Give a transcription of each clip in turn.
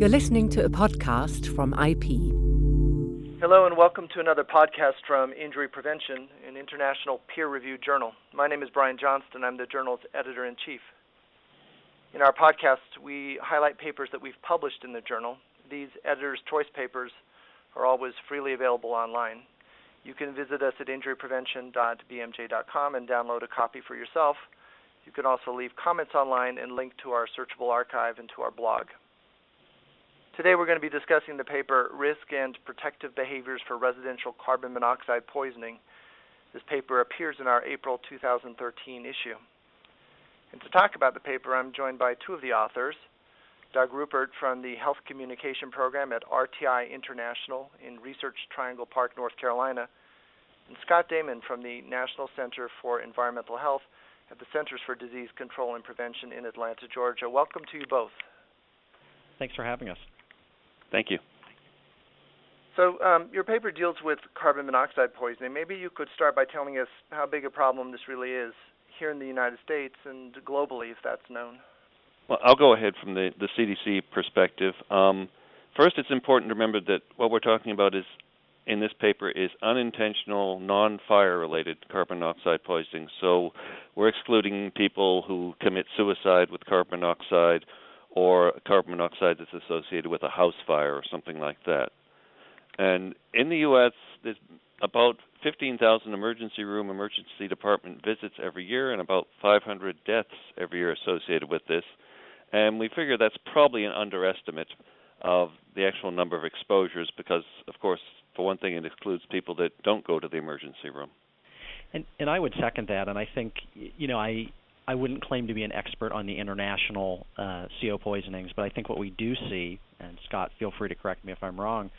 You're listening to a podcast from IP. Hello, and welcome to another podcast from Injury Prevention, an international peer reviewed journal. My name is Brian Johnston. I'm the journal's editor in chief. In our podcast, we highlight papers that we've published in the journal. These editor's choice papers are always freely available online. You can visit us at injuryprevention.bmj.com and download a copy for yourself. You can also leave comments online and link to our searchable archive and to our blog. Today we're going to be discussing the paper Risk and Protective Behaviors for Residential Carbon Monoxide Poisoning. This paper appears in our April 2013 issue. And to talk about the paper, I'm joined by two of the authors Doug Rupert from the Health Communication Program at RTI International in Research Triangle Park, North Carolina, and Scott Damon from the National Center for Environmental Health at the Centers for Disease Control and Prevention in Atlanta, Georgia. Welcome to you both. Thanks for having us. Thank you. So, um, your paper deals with carbon monoxide poisoning. Maybe you could start by telling us how big a problem this really is here in the United States and globally, if that's known. Well, I'll go ahead from the, the CDC perspective. Um, first, it's important to remember that what we're talking about is in this paper is unintentional, non-fire related carbon monoxide poisoning. So we're excluding people who commit suicide with carbon monoxide or carbon monoxide that's associated with a house fire or something like that. And in the U.S., there's about 15,000 emergency room, emergency department visits every year, and about 500 deaths every year associated with this. And we figure that's probably an underestimate of the actual number of exposures because, of course, for one thing, it excludes people that don't go to the emergency room. And and I would second that. And I think you know I I wouldn't claim to be an expert on the international uh, CO poisonings, but I think what we do see, and Scott, feel free to correct me if I'm wrong,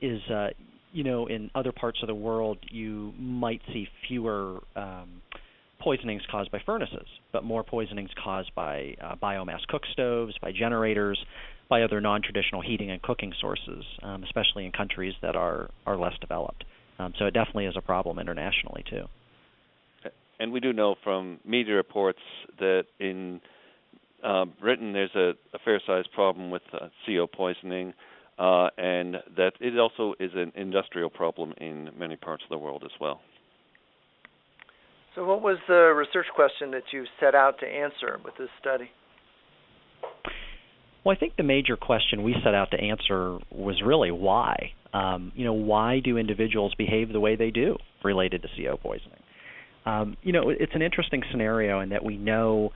is uh, you know in other parts of the world you might see fewer um, poisonings caused by furnaces, but more poisonings caused by uh, biomass cook stoves, by generators, by other non-traditional heating and cooking sources, um, especially in countries that are are less developed. Um, so it definitely is a problem internationally too and we do know from media reports that in uh, Britain there's a, a fair-sized problem with uh, CO poisoning, uh, and that it also is an industrial problem in many parts of the world as well. So, what was the research question that you set out to answer with this study? Well, I think the major question we set out to answer was really why. Um, you know, why do individuals behave the way they do related to CO poisoning? Um, you know, it's an interesting scenario in that we know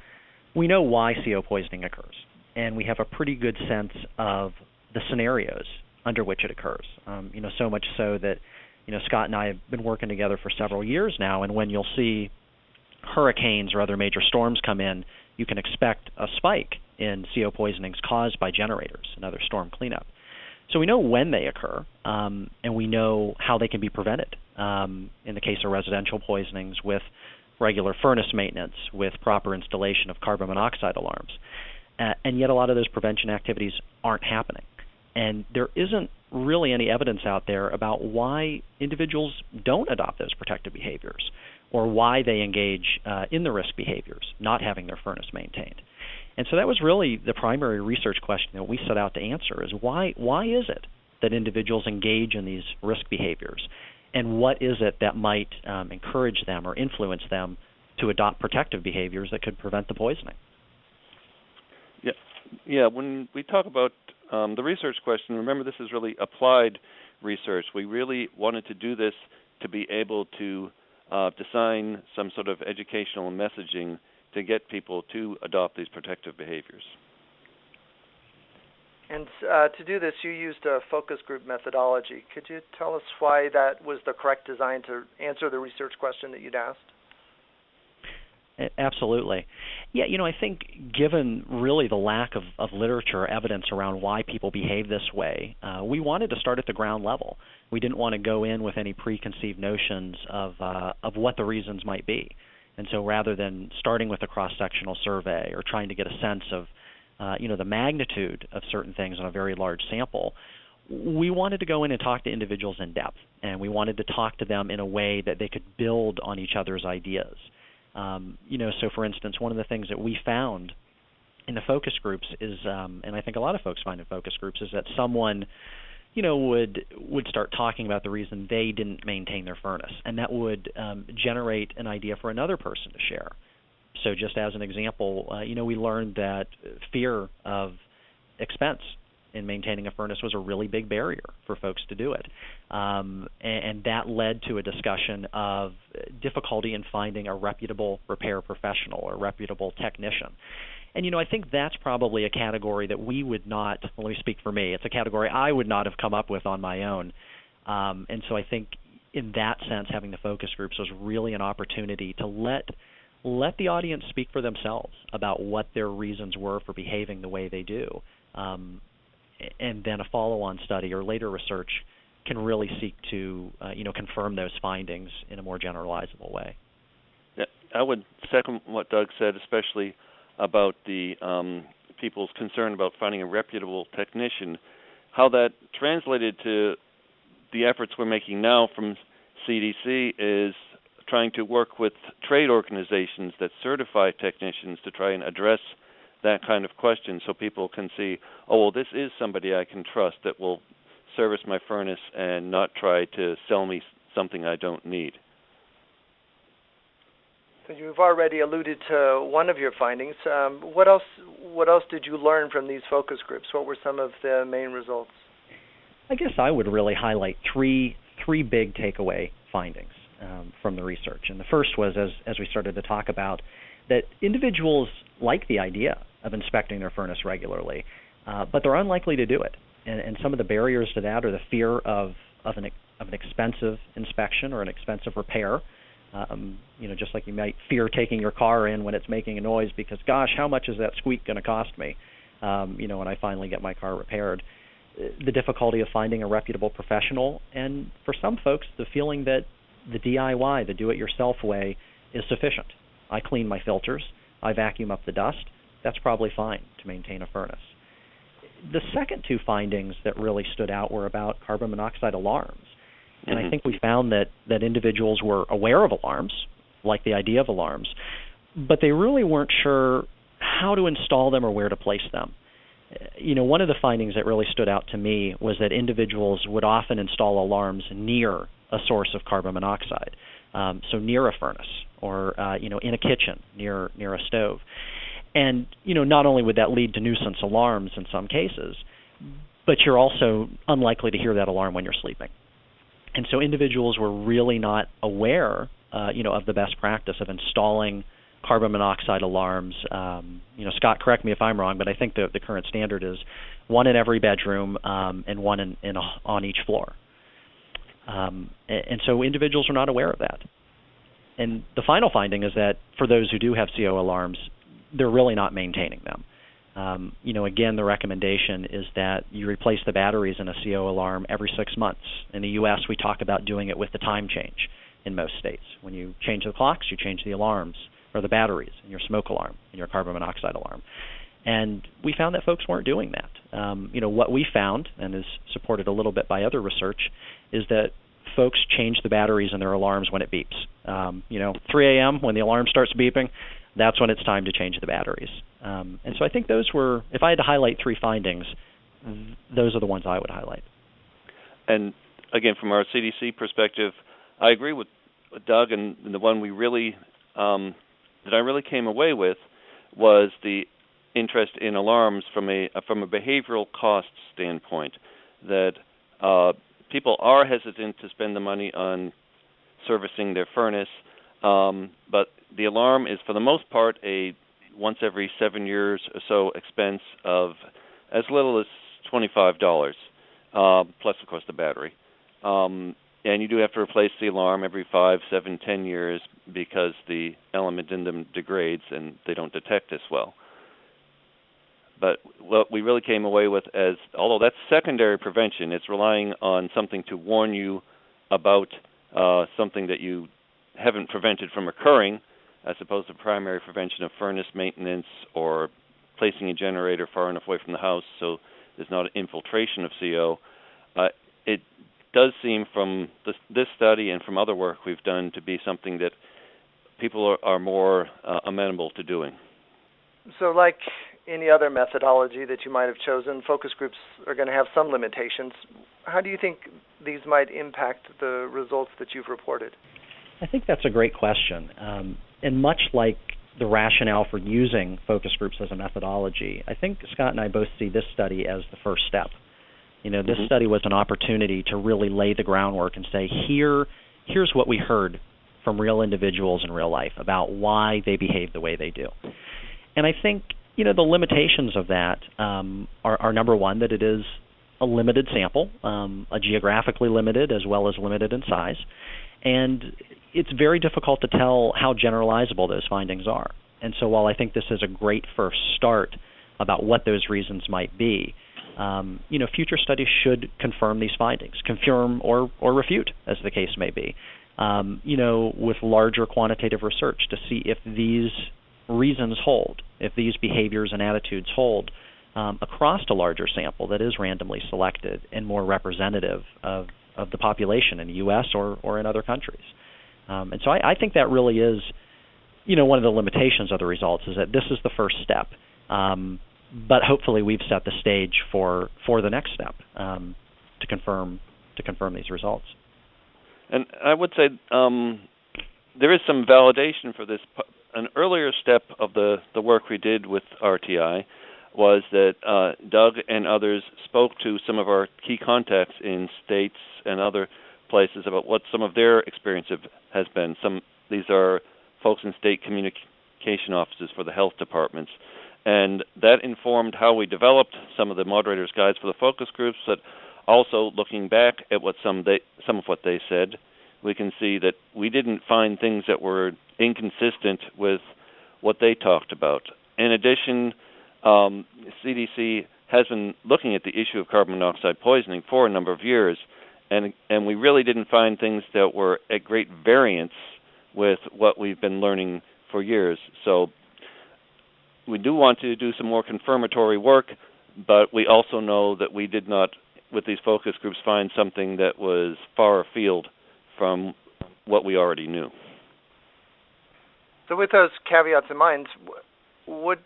we know why CO poisoning occurs, and we have a pretty good sense of the scenarios under which it occurs. Um, you know, so much so that you know Scott and I have been working together for several years now, and when you'll see hurricanes or other major storms come in, you can expect a spike in CO poisonings caused by generators and other storm cleanup. So we know when they occur, um, and we know how they can be prevented. Um, in the case of residential poisonings, with regular furnace maintenance, with proper installation of carbon monoxide alarms, uh, and yet a lot of those prevention activities aren't happening. And there isn't really any evidence out there about why individuals don't adopt those protective behaviors, or why they engage uh, in the risk behaviors, not having their furnace maintained. And so that was really the primary research question that we set out to answer is why why is it that individuals engage in these risk behaviors? And what is it that might um, encourage them or influence them to adopt protective behaviors that could prevent the poisoning? Yeah, yeah. When we talk about um, the research question, remember this is really applied research. We really wanted to do this to be able to uh, design some sort of educational messaging to get people to adopt these protective behaviors. And uh, to do this, you used a focus group methodology. Could you tell us why that was the correct design to answer the research question that you'd asked? Absolutely. Yeah, you know, I think given really the lack of, of literature evidence around why people behave this way, uh, we wanted to start at the ground level. We didn't want to go in with any preconceived notions of uh, of what the reasons might be. And so rather than starting with a cross-sectional survey or trying to get a sense of uh, you know the magnitude of certain things on a very large sample, we wanted to go in and talk to individuals in depth, and we wanted to talk to them in a way that they could build on each other's ideas. Um, you know, so for instance, one of the things that we found in the focus groups is, um, and I think a lot of folks find in focus groups is that someone, you know, would would start talking about the reason they didn't maintain their furnace, and that would um, generate an idea for another person to share. So, just as an example, uh, you know, we learned that fear of expense in maintaining a furnace was a really big barrier for folks to do it. Um, and, and, that led to a discussion of difficulty in finding a reputable repair professional or reputable technician. And you know, I think that's probably a category that we would not. Well, let me speak for me. It's a category I would not have come up with on my own. Um, and so I think, in that sense, having the focus groups was really an opportunity to let let the audience speak for themselves about what their reasons were for behaving the way they do. Um, and then a follow-on study or later research can really seek to uh, you know confirm those findings in a more generalizable way. Yeah, I would second what Doug said, especially about the um, people's concern about finding a reputable technician. How that translated to the efforts we're making now from CDC is trying to work with trade organizations that certify technicians to try and address that kind of question so people can see, oh, well, this is somebody I can trust that will service my furnace and not try to sell me something I don't need. So you've already alluded to one of your findings. Um, what else? What else did you learn from these focus groups? What were some of the main results? I guess I would really highlight three three big takeaway findings um, from the research. And the first was, as as we started to talk about, that individuals like the idea of inspecting their furnace regularly, uh, but they're unlikely to do it. And, and some of the barriers to that are the fear of of an of an expensive inspection or an expensive repair. Um, you know, just like you might fear taking your car in when it's making a noise because, gosh, how much is that squeak going to cost me? Um, you know, when I finally get my car repaired. Uh, the difficulty of finding a reputable professional, and for some folks, the feeling that the DIY, the do-it-yourself way, is sufficient. I clean my filters, I vacuum up the dust, that's probably fine to maintain a furnace. The second two findings that really stood out were about carbon monoxide alarms. And mm-hmm. I think we found that, that individuals were aware of alarms, like the idea of alarms, but they really weren't sure how to install them or where to place them. You know, one of the findings that really stood out to me was that individuals would often install alarms near a source of carbon monoxide, um, so near a furnace or uh, you know in a kitchen near near a stove. And you know, not only would that lead to nuisance alarms in some cases, but you're also unlikely to hear that alarm when you're sleeping. And so individuals were really not aware, uh, you know, of the best practice of installing carbon monoxide alarms. Um, you know, Scott, correct me if I'm wrong, but I think the the current standard is one in every bedroom um, and one in, in a, on each floor. Um, and, and so individuals are not aware of that. And the final finding is that for those who do have CO alarms, they're really not maintaining them. Um, you know, again, the recommendation is that you replace the batteries in a CO alarm every six months. In the U.S., we talk about doing it with the time change in most states. When you change the clocks, you change the alarms or the batteries in your smoke alarm and your carbon monoxide alarm. And we found that folks weren't doing that. Um, you know, what we found, and is supported a little bit by other research, is that folks change the batteries in their alarms when it beeps. Um, you know, 3 a.m. when the alarm starts beeping, that's when it's time to change the batteries. Um, and so I think those were, if I had to highlight three findings, those are the ones I would highlight. And again, from our CDC perspective, I agree with Doug, and the one we really um, that I really came away with was the interest in alarms from a from a behavioral cost standpoint. That uh, people are hesitant to spend the money on servicing their furnace, um, but the alarm is for the most part a once every seven years or so expense of as little as twenty five dollars, uh, plus of course the battery. Um, and you do have to replace the alarm every five, seven, ten years because the element in them degrades and they don't detect as well. But what we really came away with as, although that's secondary prevention, it's relying on something to warn you about uh, something that you haven't prevented from occurring, as opposed to primary prevention of furnace maintenance or placing a generator far enough away from the house so there's not an infiltration of CO. Uh, it does seem from this, this, study and from other work we've done to be something that people are, are more uh, amenable to doing. So, like any other methodology that you might have chosen, focus groups are going to have some limitations. How do you think these might impact the results that you've reported? I think that's a great question. Um, and much like the rationale for using focus groups as a methodology, I think Scott and I both see this study as the first step. You know, this mm-hmm. study was an opportunity to really lay the groundwork and say, here, here's what we heard from real individuals in real life about why they behave the way they do. And I think, you know, the limitations of that um, are, are number one that it is a limited sample, um, a geographically limited as well as limited in size, and it's very difficult to tell how generalizable those findings are. And so, while I think this is a great first start about what those reasons might be, um, you know, future studies should confirm these findings, confirm or or refute, as the case may be. Um, you know, with larger quantitative research to see if these reasons hold, if these behaviors and attitudes hold um, across a larger sample that is randomly selected and more representative of of the population in the U.S. or or in other countries. Um, and so I, I, think that really is, you know, one of the limitations of the results is that this is the first step. Um, but hopefully we've set the stage for for the next step um, to confirm to confirm these results. And I would say um, there is some validation for this. An earlier step of the the work we did with RTI was that uh, Doug and others spoke to some of our key contacts in states and other places about what some of their experience have, has been. Some these are folks in state communication offices for the health departments, and that informed how we developed some of the moderators' guides for the focus groups. But also looking back at what some they some of what they said, we can see that we didn't find things that were inconsistent with what they talked about. In addition um, CDC has been looking at the issue of carbon monoxide poisoning for a number of years, and and we really didn't find things that were at great variance with what we've been learning for years. So we do want to do some more confirmatory work, but we also know that we did not, with these focus groups, find something that was far afield from what we already knew. So, with those caveats in mind, what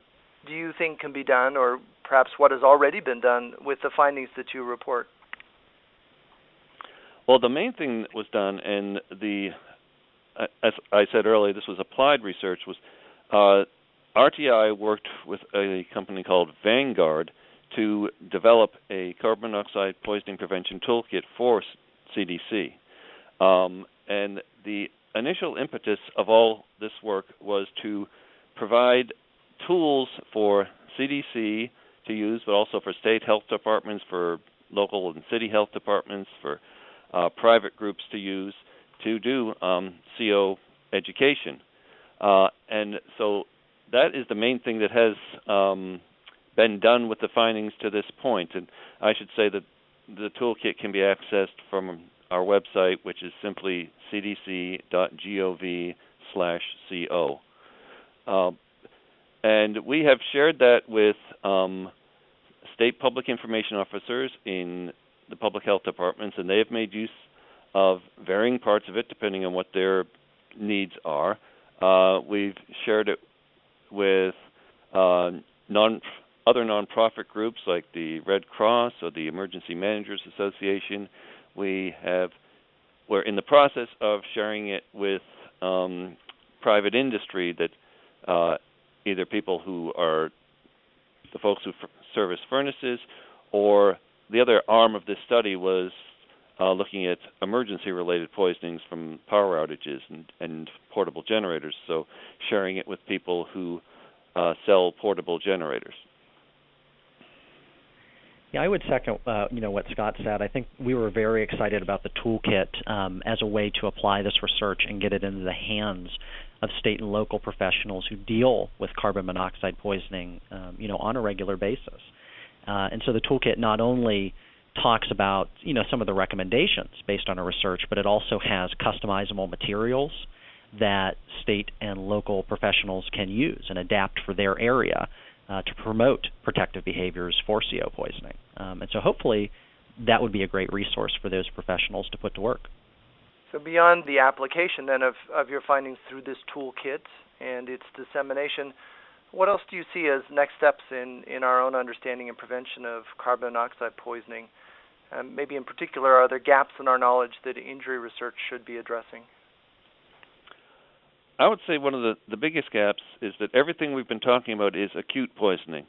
do you think can be done, or perhaps what has already been done with the findings that you report? Well, the main thing that was done, and the as I said earlier, this was applied research, was uh, RTI worked with a company called Vanguard to develop a carbon monoxide poisoning prevention toolkit for CDC. Um, and the initial impetus of all this work was to provide tools for CDC to use, but also for state health departments, for local and city health departments, for uh, private groups to use to do um, CO education. Uh, and so that is the main thing that has um, been done with the findings to this point. And I should say that the toolkit can be accessed from our website, which is simply cdc.gov/co. Uh, and we have shared that with um, state public information officers in the public health departments, and they have made use of varying parts of it depending on what their needs are. Uh, we've shared it with uh, non other nonprofit groups like the Red Cross or the Emergency Managers Association. We have we're in the process of sharing it with um, private industry that uh, either people who are the folks who f- service furnaces or the other arm of this study was uh, looking at emergency related poisonings from power outages and, and, portable generators, so sharing it with people who uh, sell portable generators. Yeah, I would second uh, you know what Scott said. I think we were very excited about the toolkit um, as a way to apply this research and get it into the hands of state and local professionals who deal with carbon monoxide poisoning, um, you know, on a regular basis. Uh, and so the toolkit not only talks about you know some of the recommendations based on our research, but it also has customizable materials that state and local professionals can use and adapt for their area uh, to promote protective behaviors for CO poisoning. Um, and so hopefully that would be a great resource for those professionals to put to work. So beyond the application then of, of your findings through this toolkit and its dissemination, What else do you see as next steps in, in our own understanding and prevention of carbon monoxide poisoning? Um, maybe in particular, are there gaps in our knowledge that injury research should be addressing? I would say one of the, the biggest gaps is that everything we've been talking about is acute poisoning.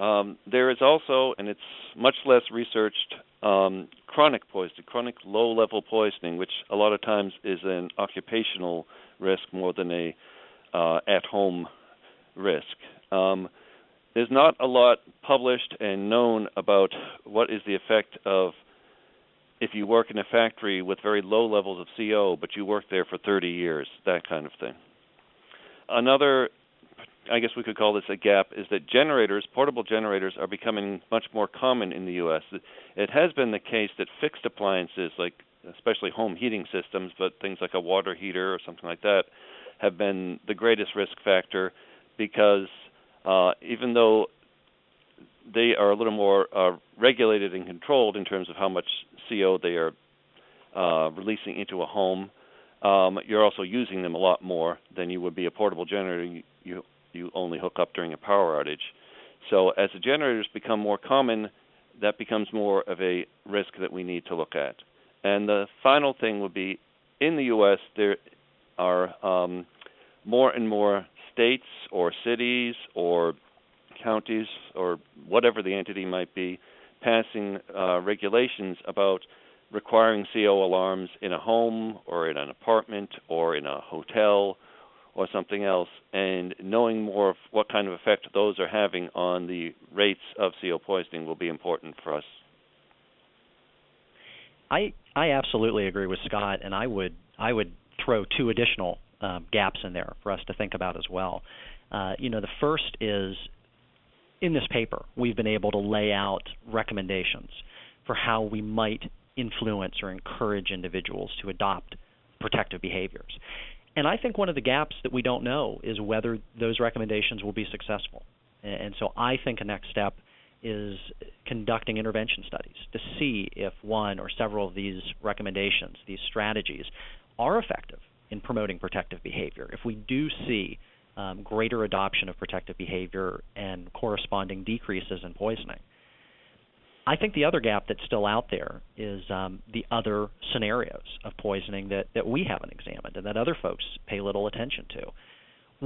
Um, there is also, and it's much less researched, um, chronic poisoning, chronic low level poisoning, which a lot of times is an occupational risk more than a uh, at home risk. Um, there's not a lot published and known about what is the effect of if you work in a factory with very low levels of CO, but you work there for 30 years, that kind of thing. Another, I guess we could call this a gap, is that generators, portable generators, are becoming much more common in the U.S. It has been the case that fixed appliances, like especially home heating systems, but things like a water heater or something like that, have been the greatest risk factor because uh, even though they are a little more uh, regulated and controlled in terms of how much CO they are uh, releasing into a home, um, you're also using them a lot more than you would be a portable generator. You, you you only hook up during a power outage. So as the generators become more common, that becomes more of a risk that we need to look at. And the final thing would be in the U.S. there are um, more and more states or cities or counties or whatever the entity might be passing uh, regulations about requiring CO alarms in a home or in an apartment or in a hotel or something else, and knowing more of what kind of effect those are having on the rates of CO poisoning will be important for us. I I absolutely agree with Scott, and I would I would throw two additional um, gaps in there for us to think about as well. Uh, you know, the first is in this paper, we've been able to lay out recommendations for how we might influence or encourage individuals to adopt protective behaviors. And I think one of the gaps that we don't know is whether those recommendations will be successful. And so I think a next step is conducting intervention studies to see if one or several of these recommendations, these strategies, are effective in promoting protective behavior. If we do see um, greater adoption of protective behavior and corresponding decreases in poisoning. I think the other gap that's still out there is um, the other scenarios of poisoning that, that we haven't examined and that other folks pay little attention to.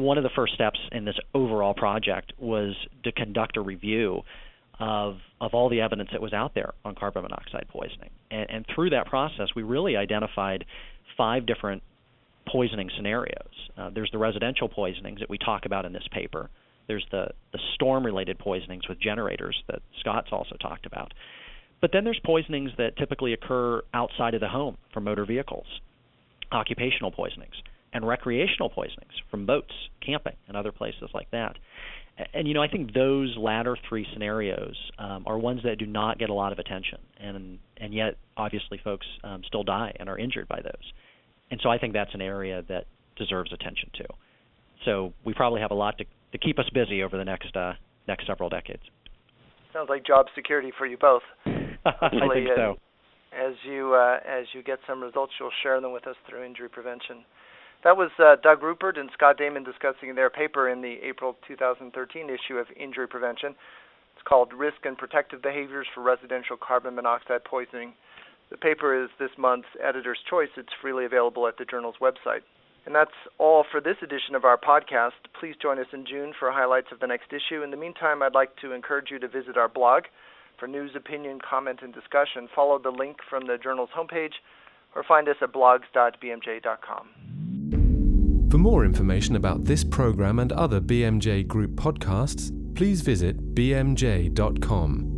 One of the first steps in this overall project was to conduct a review of of all the evidence that was out there on carbon monoxide poisoning. And, and through that process, we really identified five different poisoning scenarios. Uh, there's the residential poisonings that we talk about in this paper. There's the, the storm related poisonings with generators that Scott's also talked about. But then there's poisonings that typically occur outside of the home from motor vehicles, occupational poisonings, and recreational poisonings from boats, camping, and other places like that. And you know, I think those latter three scenarios um, are ones that do not get a lot of attention, and and yet obviously folks um, still die and are injured by those. And so I think that's an area that deserves attention too. So we probably have a lot to, to keep us busy over the next uh, next several decades. Sounds like job security for you both. I think so. As you uh, as you get some results, you'll share them with us through injury prevention. That was uh, Doug Rupert and Scott Damon discussing their paper in the April 2013 issue of Injury Prevention. It's called Risk and Protective Behaviors for Residential Carbon Monoxide Poisoning the paper is this month's Editor's Choice. It's freely available at the journal's website. And that's all for this edition of our podcast. Please join us in June for highlights of the next issue. In the meantime, I'd like to encourage you to visit our blog for news, opinion, comment, and discussion. Follow the link from the journal's homepage or find us at blogs.bmj.com. For more information about this program and other BMJ Group podcasts, please visit bmj.com.